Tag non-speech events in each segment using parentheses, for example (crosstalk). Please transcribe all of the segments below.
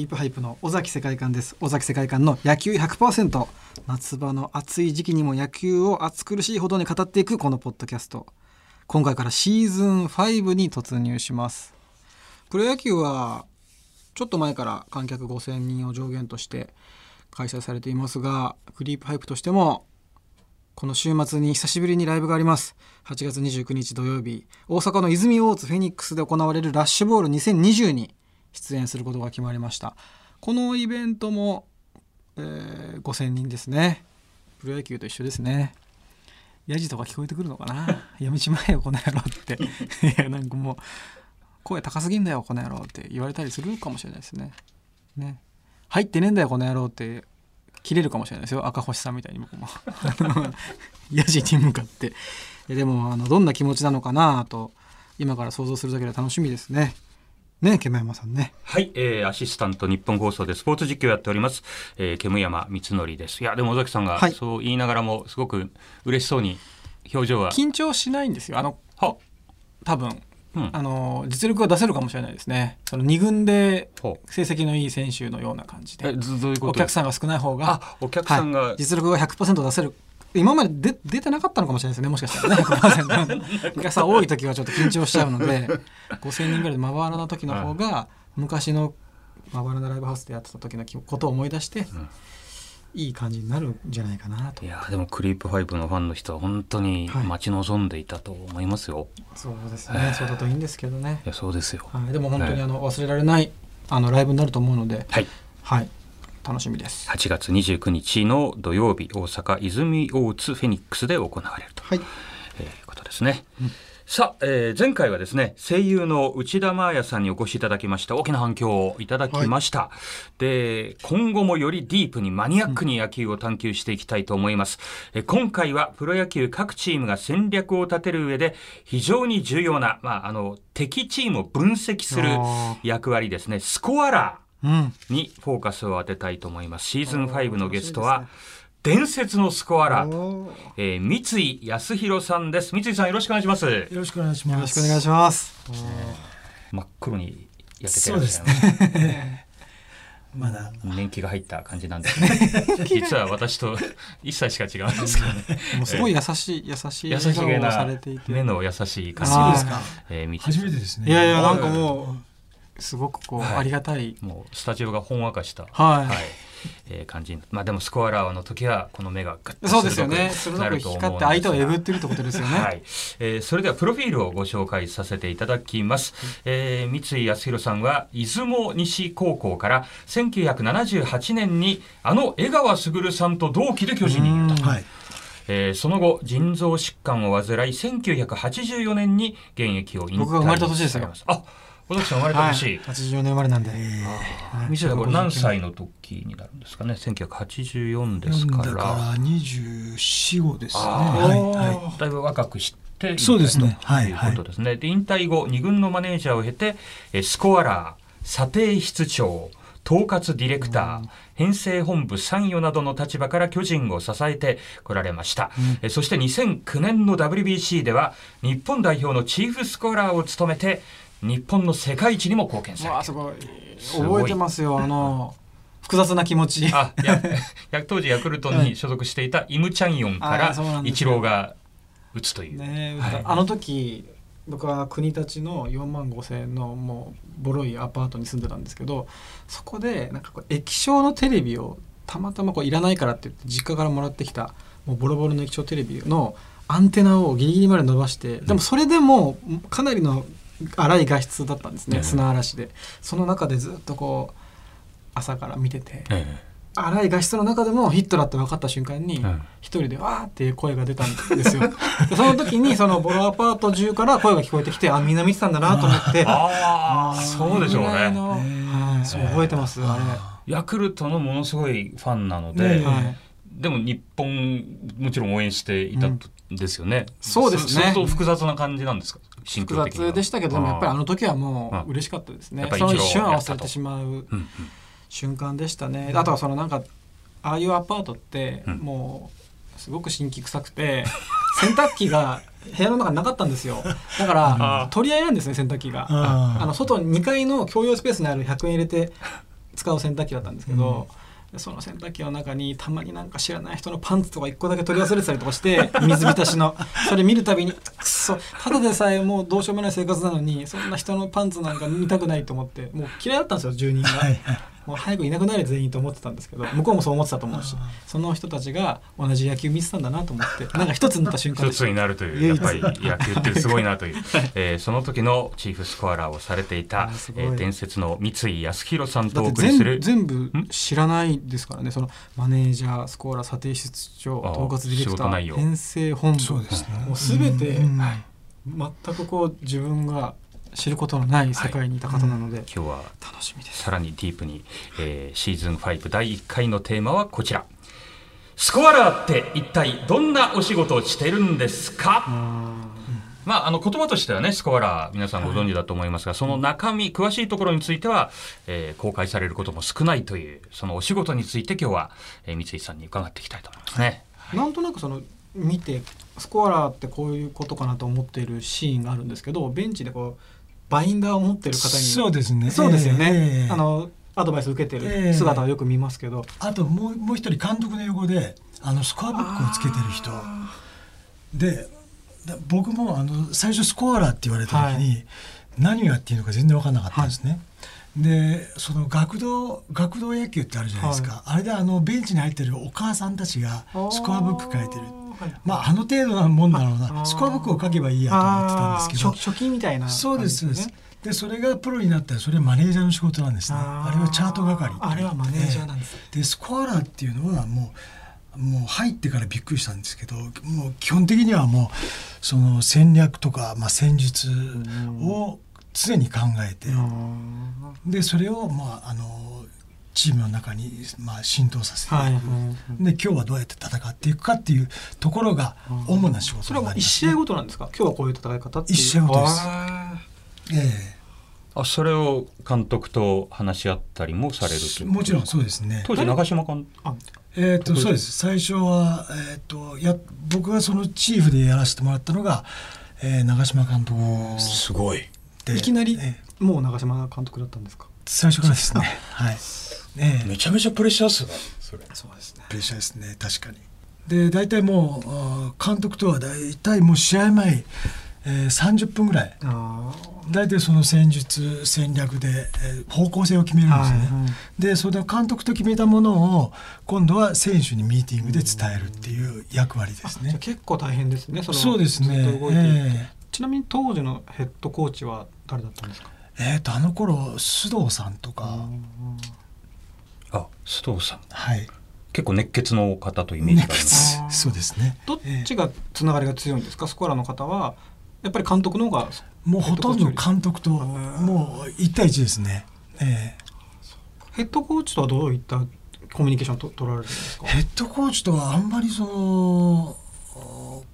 クリープハイプの尾崎世界観です。尾崎世界観の野球100%夏場の暑い時期にも野球を暑苦しいほどに語っていくこのポッドキャスト。今回からシーズン5に突入します。プロ野球はちょっと前から観客5000人を上限として開催されていますがクリープハイプとしてもこの週末に久しぶりにライブがあります。8月29日土曜日。大阪の泉大津フェニックスで行われるラッシュボール2020に出演することが決まりました。このイベントも、えー、5000人ですね。プロ野球と一緒ですね。ヤジとか聞こえてくるのかな？(laughs) やめちまえよこの野郎って。(laughs) いやなんかもう声高すぎんだよこの野郎って言われたりするかもしれないですね。ね。入ってねえんだよこの野郎って切れるかもしれないですよ。赤星さんみたいに僕も。(laughs) ヤジに向かって。でもあのどんな気持ちなのかなと今から想像するだけで楽しみですねね、煙山さんね。はい、えー、アシスタント日本放送でスポーツ実況やっております、えー、煙山光則です。いや、でも尾崎さんがそう言いながらも、すごく嬉しそうに表情は。緊張しないんですよ。あの、は？多分。うん、あの実力は出せるかもしれないですね。その2軍で成績のいい選手のような感じで、お客さんが少ない方が、お客さんが、はい、実力が100%出せる今まで出てなかったのかもしれないですねもしかしたらね。100%お客さん多い時はちょっと緊張しちゃうので (laughs) 5,000人ぐらいでまばらな時の方が昔のまばらなライブハウスでやってた時のことを思い出して、うん、いい感じになるんじゃないかなと。いやでもクリープファイブのファンの人は本当に待ち望んでいたと思いますよ、はい、そうですね、そうだといいんですけどね。いやそうですよ、はい、でも本当にあの忘れられないあのライブになると思うので。はい、はい楽しみです。8月29日の土曜日大阪泉大津フェニックスで行われると、はい。えー、ことですね、うん。さあ、えー、前回はですね声優の内田真彩さんにお越しいただきました。大きな反響をいただきました、はい、で今後もよりディープにマニアックに野球を探求していきたいと思います、うん、今回はプロ野球各チームが戦略を立てる上で非常に重要な、まあ、あの敵チームを分析する役割ですね。スコアラーにフォーカスを当てたいと思います。シーズン5のゲストは、伝説のスコアラー、えー、三井康弘さんです。三井さんよろしくお願いします。よろしくお願いします。よろしくお願いします。えー、真っ黒に焼けてらっしゃいますね。(laughs) まだ年季が入った感じなんですね。(laughs) 実は私と一歳しか違うんですけどね。もうすごい優しい優しい優しげな目の優しい感じですか。えー、初めてですね。いやいやなんかもう。すごくこう、はい、ありがたい。もうスタジオがほんわかした、はい。はい。えー、感じまあでもスコアラーの時はこの目がガッとそうですよね。鋭く光って相手をえぐってるってことですよね、はい。えー、それではプロフィールをご紹介させていただきます、えー、三井康弘さんは出雲西高校から1978年にあの江川卓さんと同期で巨人に。入ったはい。えー、その後腎臓疾患を患い1984年に現役を引退僕が生まれた年ですよ。あ小崎さん生まれた年、はい、84年生まれなんで、えー、これ何歳の時になるんですかね？1984ですから。だから24号ですね、はい、だいぶ若くしてそうですね。はい、ということですね。で引退後2軍のマネージャーを経てスコアラー査定室長統括ディレクター、編成本部参与などの立場から巨人を支えてこられました、うん、そして2009年の WBC では日本代表のチーフスコアラーを務めて日本の世界一にも貢献されてすごい。覚えてますよあの (laughs) 複雑な気持ち。あや当時ヤクルトに所属していたイム・チャンヨンからイチローが打つという、ねはい、あの時僕は国立の4万5千円のもうボロいアパートに住んでたんですけどそこでなんかこう液晶のテレビをたまたまこういらないからって言って実家からもらってきたもうボロボロの液晶テレビのアンテナをギリギリまで伸ばしてでもそれでもかなりの荒い画質だったんですね、砂嵐で。その中でずっとこう朝から見てて、荒い画質の中でもヒットだって分かった瞬間に一人でわーっていう声が出たんですよ。(laughs) その時にそのボロアパート中から声が聞こえてきてあみんな見てたんだなと思って。ああそうでしょうね、はい、そう覚えてますあれ。ヤクルトのものすごいファンなので、でも日本もちろん応援していたんですよね、そうですね。相当複雑な感じなんですか？複雑でしたけどでもやっぱりあの時はもう嬉しかったですね。その一瞬忘れてしまう瞬間でしたね、あとはそのなんかああいうアパートってもうすごく新規臭くて (laughs) 洗濯機が部屋の中になかったんですよ。だから取り合いなんですね洗濯機が。あの外2階の共用スペースにある100円入れて使う洗濯機だったんですけど、うん、その洗濯機の中にたまになんか知らない人のパンツとか1個だけ取り忘れてたりとかして (laughs) 水浸しのそれ見るたびにくそただでさえもうどうしようもない生活なのにそんな人のパンツなんか見たくないと思ってもう嫌いだったんですよ住人が。はいはいもう早くいなくなれ全員と思ってたんですけど向こうもそう思ってたと思うしその人たちが同じ野球見てたんだなと思って (laughs) なんか一つになった。瞬間一つになるというやっぱり野球ってすごいなという、(laughs) えー、その時のチーフスコアラーをされていた、えー、伝説の三井康弘さんとお送りする。全部知らないですからね。そのマネージャースコアラー査定室長統括ディレクター編成本部。そうです、ね、もう全て、全くこう自分が知ることのない世界にいた方なので、はい。うん、今日は楽しみです。さらにディープに、えー、シーズン5第1回のテーマはこちら。スコアラーって一体どんなお仕事をしてるんですか？まあ、あの言葉としてはねスコアラー皆さんご存知だと思いますが、はい、その中身詳しいところについては、えー、公開されることも少ないというそのお仕事について今日は、えー、三井さんに伺っていきたいと思いますね。はい、なんとなくその見てスコアラーってこういうことかなと思っているシーンがあるんですけどベンチでこうバインダーを持ってる方にそうですね。そうですよね、えー、あのアドバイス受けてる姿をよく見ますけど、えー、あともうもう一人監督の横であのスコアブックをつけてる人。で僕もあの最初スコアラーって言われた時に、はい、何をやっていいのか全然分かんなかったんですね。はい。でその学童学童野球ってあるじゃないですか、はい、あれであのベンチに入ってるお母さんたちがスコアブック書いてるまああの程度なもんだろうな。スコアブックを書けばいいやと思ってたんですけど。初期みたいな、ね、そうですそうです。でそれがプロになったらそれはマネージャーの仕事なんですね。あれはチャート係あれはマネージャーなんです、でスコアラーっていうのはもうもう入ってからびっくりしたんですけどもう基本的にはもうその戦略とか、まあ、戦術を常に考えて。でそれを、まあ、あのチームの中に、まあ、浸透させていく、はいはい、で今日はどうやって戦っていくかっていうところが主な仕事になります、ね、それは1試合ごとなんですか？今日はこういう戦い方っていう。1試合ごとです。ええ。あそれを監督と話し合ったりもされるもちろんそうですね。当時長嶋監督。えーと、そうです。最初は、えーと、や僕がそのチーフでやらせてもらったのが、えー、長嶋監督すごい。いきなり、えー、もう長嶋監督だったんですか？最初からですね。はいね、めちゃめちゃプレッシャーっすね。それそうですね。プレッシャーですね。確かに。で大体もう監督とは大体もう試合前、えー、30分ぐらい。大体その戦術戦略で、えー、方向性を決めるんですね、はいはい、でその監督と決めたものを今度は選手にミーティングで伝えるっていう役割ですね。結構大変ですねそうですね、えー、ちなみに当時のヘッドコーチは誰だったんですか？えっ、とあの頃須藤さんとかあ須藤さん。はい。結構熱血の方とイメージがあります。そうですね。どっちがつながりが強いんですか、スコアラの方は。やっぱり監督の方がもうほとんど監督ともう1対1ですね、えー、ヘッドコーチとはどういったコミュニケーションと取られるんですか？ヘッドコーチとはあんまりその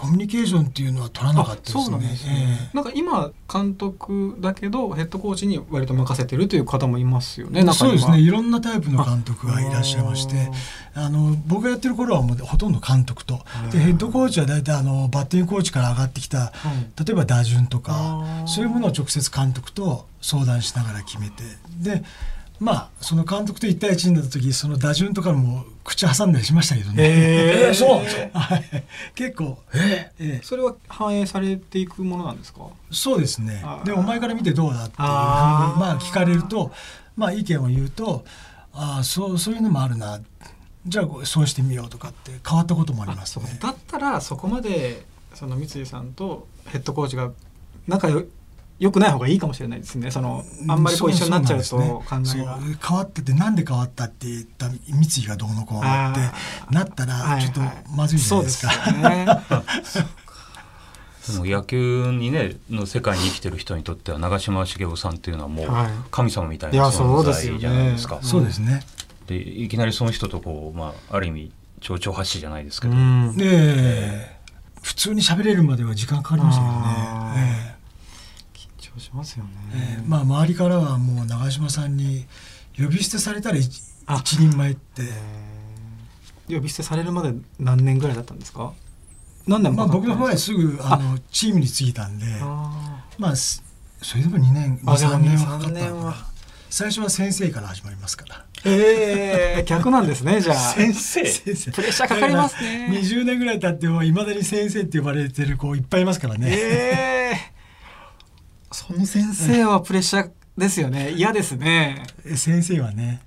コミュニケーションっていうのは取らなかったですね。そうなんですね、えー、なんか今監督だけどヘッドコーチに割と任せてるという方もいますよね。そうですね。いろんなタイプの監督がいらっしゃいまして、あの僕がやってる頃はもうほとんど監督と、でヘッドコーチは大体あのバッティングコーチから上がってきた、例えば打順とかそういうものを直接監督と相談しながら決めて、で。まあその監督と1対1になった時その打順とかも口挟んだりしましたけどね。えー、(laughs) そうなんですか？はい。結構。えー、えー、それは反映されていくものなんですか？そうですね。でお前から見てどうだっていうふうにまあ聞かれると、まあ意見を言うと、ああそうそういうのもあるな。じゃあそうしてみようとかって変わったこともありますね。だったらそこまでその三井さんとヘッドコーチが仲良よくない方がいいかもしれないですね。そのあんまりこう一緒になっちゃうと考えが、ね、変わっててなんで変わったって言った三井がどうのこうのってなったらちょっとまずいじゃないですか。はいはいでも野球にねの世界に生きてる人にとっては長嶋茂雄さんっていうのはもう神様みたいな存在じゃないですか。そうですね。でいきなりその人とこうまあある意味蝶々発しじゃないですけど。ねえ。普通に喋れるまでは時間かかりましたけどね。張しますよね、えー、まあ周りからはもう長嶋さんに呼び捨てされたら一人前って、呼び捨てされるまで何年ぐらいだったんですか？何年まあ僕の場合すぐあ。のチームに着いたんで。まあそれでも2年23年はかかったのかな。最初は先生から始まりますから。ええー、逆なんですねじゃあ。(laughs) 先生。先生。プレッシャーかかりますね。20年ぐらい経ってもいまだに先生って呼ばれてる子いっぱいいますからね。ええー、その先生はプレッシャーですよね。嫌ですね。先生はね。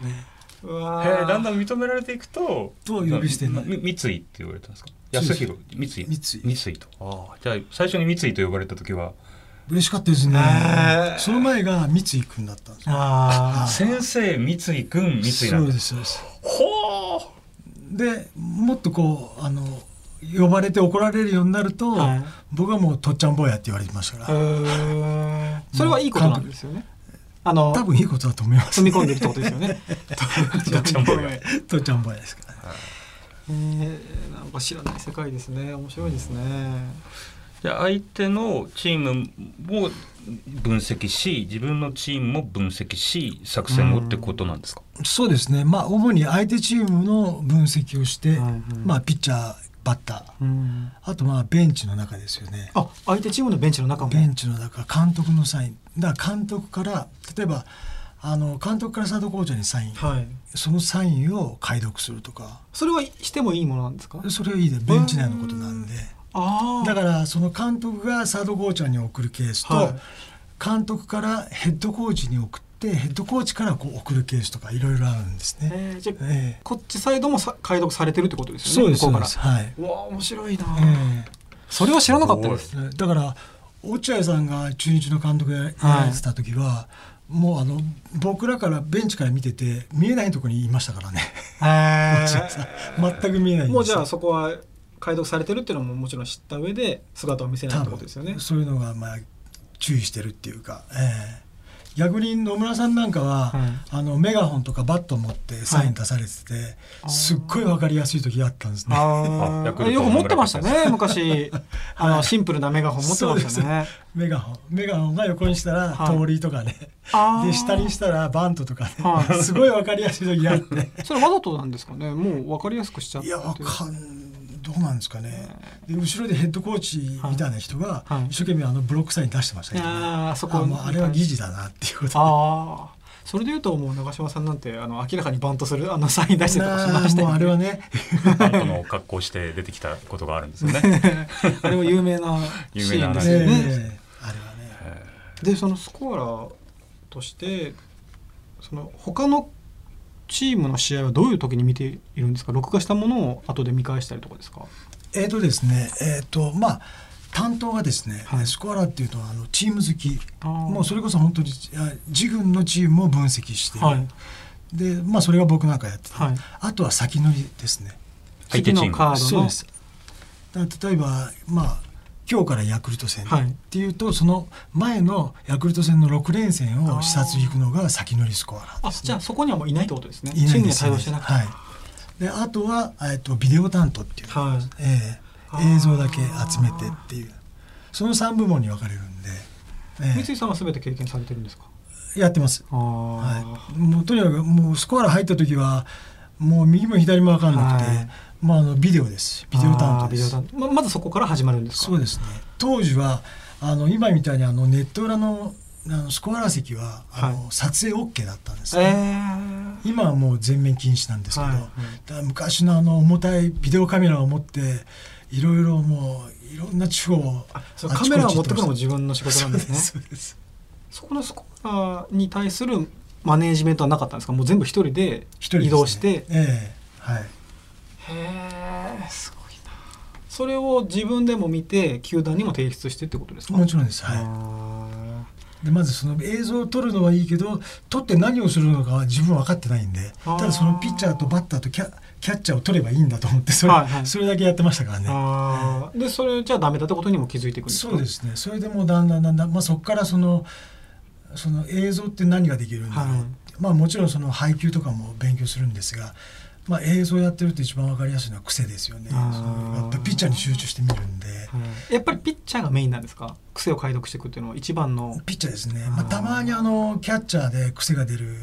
ね。うわへだんだん認められていくとどう呼び捨て三井って言われたんですか？安弘三井？三井。三井と。ああじゃあ最初に三井と呼ばれた時は？嬉しかったですね。その前が三井君だったんですああ、先生三井君三井そうですそうです。ほう。でもっとこうあの呼ばれて怒られるようになると、はい、僕はもうとっちゃん坊やって言われてましたから。それはいいことなんですよね。あの多分いいことだと思います、踏み込んでるってことですよね。(laughs) とっちゃん坊や。とっちゃん坊やですから、えー、なんか知らない世界ですね。面白いですね。で相手のチームも分析し自分のチームも分析し作戦をってことなんですか、うそうですね、まあ、主に相手チームの分析をして、まあ、ピッチャーバッター、あとまあベンチの中ですよね。あ相手チームのベンチの中もベンチの中監督のサイン。だから監督から例えばあの監督からサードコーチにサイン、はい、そのサインを解読するとか。それはしてもいいものなんですか？それはいいでベンチ内のことなんで。だからその監督がサードコーチャーに送るケースと、はい、監督からヘッドコーチに送ってヘッドコーチからこう送るケースとかいろいろあるんですね。えー、じゃえー、こっちサイドもさ解読されてるってことですよね。そうですはい。うわ面白いな、えー、それは知らなかったです。だから落合さんが中日の監督やられてた時は、はい、もうあの僕らからベンチから見てて見えないところにいましたからね。(laughs) 全く見えないもうじゃあそこは解読されてるっていうのももちろん知った上で姿を見せないってことですよね。そういうのがまあ注意してるっていうか、えー、逆に野村さんなんかは、はい、あのメガホンとかバット持ってサイン出されてて、はい、すっごい分かりやすい時があったんですね。よく持ってましたね昔。(laughs) あのシンプルなメガホン持ってましたね。メガホン。メガホンが横にしたら通りとかね、はい、で下にしたらバントとかね、はい、すごい分かりやすい時があって。それわざとなんですかね。もう分かりやすくしちゃって。いやわかんどうなんですかね。で後ろでヘッドコーチみたいな人が一生懸命あのブロックサイン出してましたけど、ね、あそこああれは疑似だなっていうことああそれでいうともう長嶋さんなんてあの明らかにバントするあのサイン出してたかしましたよね。あれはね。バントの格好して出てきたことがあるんですよね。(laughs) あれも有名なシーンですよね。ね。あれはね。でそのスコアラーとしてその他のチームの試合はどういう時に見ているんですか？録画したものを後で見返したりとかですか？えっ、ー、とですねえっ、ー、とまあ担当がですね、はい、スコアラーっていうとあのチーム好き。もうそれこそ本当に自軍のチームを分析して、はい、でまあそれが僕なんかやってて、はい、あとは先乗りですね。次のカードの？そうです。例えばまあ今日からヤクルト戦っていうと、はい、その前のヤクルト戦の6連戦を視察行くのが先乗りスコアラー、ね、じゃあそこにはもういないってことですね。いないです、ね、はい。であとは、えっと、ビデオ担当っていう、はい、えー、映像だけ集めてっていう。その3部門に分かれるんで、えー、三井さんは全て経験されてるんですか？やってます。はい、もうとにかくもうスコアラー入った時はもう右も左も分かんなくて、はいまあ、あのビデオです。ビデオ担当です。ままずそこから始まるんですそうですね。当時はあの今みたいにあのネット裏のあのスコアラ席はあの、はい、撮影 OK だったんですね、えー、今はもう全面禁止なんですけど、はい。はい、昔のあの重たいビデオカメラを持っていろいろもういろんな地方をカメラを持ってくのも自分の仕事なんですね。そこのスコアに対するマネージメントはなかったんですかもう全部一人で移動して、ね、えー、はいへえすごいな。それを自分でも見て球団にも提出してってことですか？もちろんです。はい。でまずその映像を撮るのはいいけど撮って何をするのかは自分分かってないんでただそのピッチャーとバッターとキャキャッチャーを取ればいいんだと思ってそれはいはい、それだけやってましたからね。でそれじゃあダメだってことにも気づいていくんですか？そうですね。それでもうだんだんだんだん、まあ、そこからそのその映像って何ができるんだろう、はい、まあもちろんその配球とかも勉強するんですがまあ、映像やってると一番わかりやすいのは癖ですよね。やっぱピッチャーに集中して見るんで、やっぱりピッチャーがメインなんですか？癖を解読していくっていうのは一番の。ピッチャーですね。まあ、たまにあのキャッチャーで癖が出る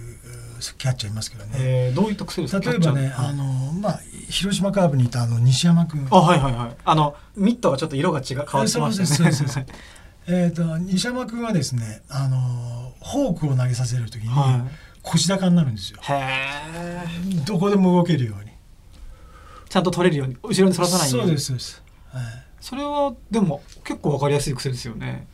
キャッチャーいますけどね、えー、どういった癖ですか？例えばね、あのまあ、広島カーブにいたあの西山君あはいはいはい。あのミットがちょっと色が違う変わってましたね。えっ、(laughs) と西山君はですねあのフォークを投げさせる時には腰高になるんですよ、へえどこでも動けるように。ちゃんと取れるように後ろに反らさないように。そうですそうです、はい。それはでも結構わかりやすい癖ですよね。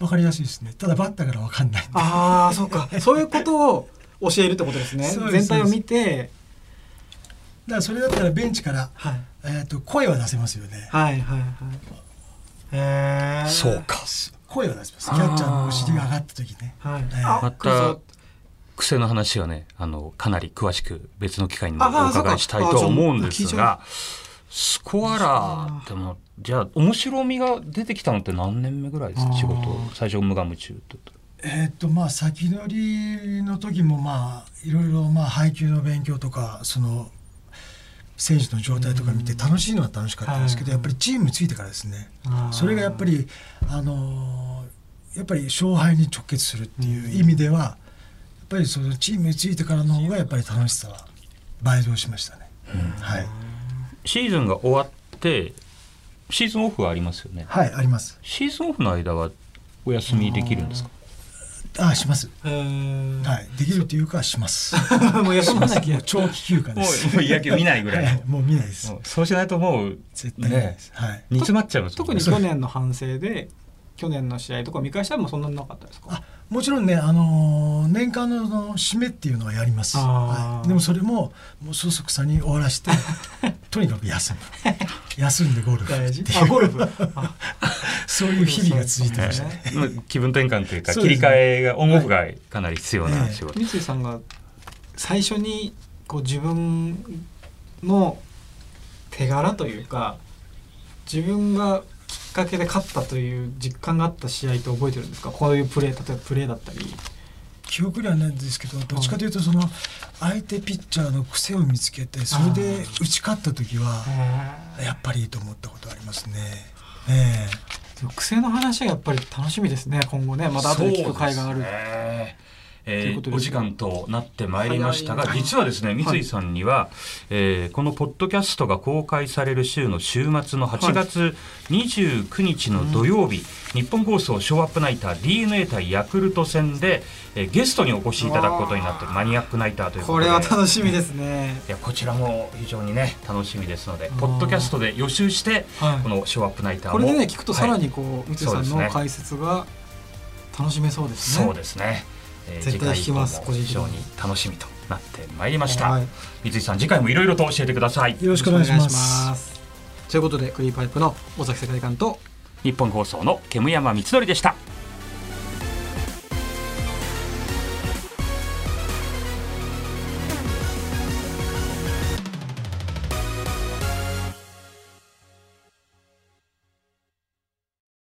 わかりやすいですね。ただバッターからわかんないああそうか。そういうことを教えるってことですね。(laughs) 全体を見て。だからそれだったらベンチから、はい。えー、と声は出せますよね。はいはいはい。へえそうか。声は出せます。キャッチャーのお尻が上がった時ね。はい、えー。あまた癖の話はねあのかなり詳しく別の機会にもお伺いしたいとは思うんですがスコアラーでもじゃあ面白みが出てきたのって何年目ぐらいですか？仕事最初無我夢中ってえーっとまあ先乗りの時もまあいろいろまあ配球の勉強とかその選手の状態とか見て楽しいのは楽しかったんですけど、はい。やっぱりチームについてからですね。それがやっぱりあのーやっぱり勝敗に直結するっていう意味では、ぱりそのチームについてからの方がやっぱり楽しさは倍増しましたね。はい、シーズンが終わってシーズンオフはありますよねはい、あります。シーズンオフの間はお休みできるんですか？あ、します。はい、できるというかします。(laughs) もう休まなきゃ長期休暇もです。うもう野球見ないぐらい (laughs) はいもう見ないです。そうしないともう絶対見ないです。はい。煮詰まっちゃいます特に去年の反省で去年の試合とか見返したらもうそんなになかったですか？あもちろんね、あのー年間のその締めっていうのはやります、はい、でもそれももうそそくさに終わらして (laughs) とにかく休む。休んでゴルフっていう。(laughs) あゴルフ。あ。そういう日々が続いてましたね。まあ気分転換というか切り替えがオンオフがかなり必要な仕事、三井さんが最初にこう自分の手柄というか自分がかけで勝ったという実感があった試合って覚えてるんですか？こういうプレー例えばプレーだったり。記憶にはないんですけどどっちかというとその相手ピッチャーの癖を見つけてそれで打ち勝った時はやっぱりいいと思ったことありますね。えでも癖の話がやっぱり楽しみですね今後ね。また後で聞く会がある、えーお時間となってまいりましたが実はですね三井さんには、えーこのポッドキャストが公開される週の週末の8月29日の土曜日、日本放送ショーアップナイター d n a 対ヤクルト戦で、えーゲストにお越しいただくことになってマニアックナイターということで。これは楽しみですね。いやこちらも非常にね楽しみですのでん。ポッドキャストで予習してはい。このショーアップナイターもこれでね聞くとさらはいにこう三井さんの解説が楽しめそうですね。そうですね、えー絶対聞きます次回以降も非常に楽しみとなってまいりました、はい三井さん次回もいろいろと教えてくださいえよろしくお願いします。す。ということでクリーパイプの尾崎世界観と日本放送の煙山光則でした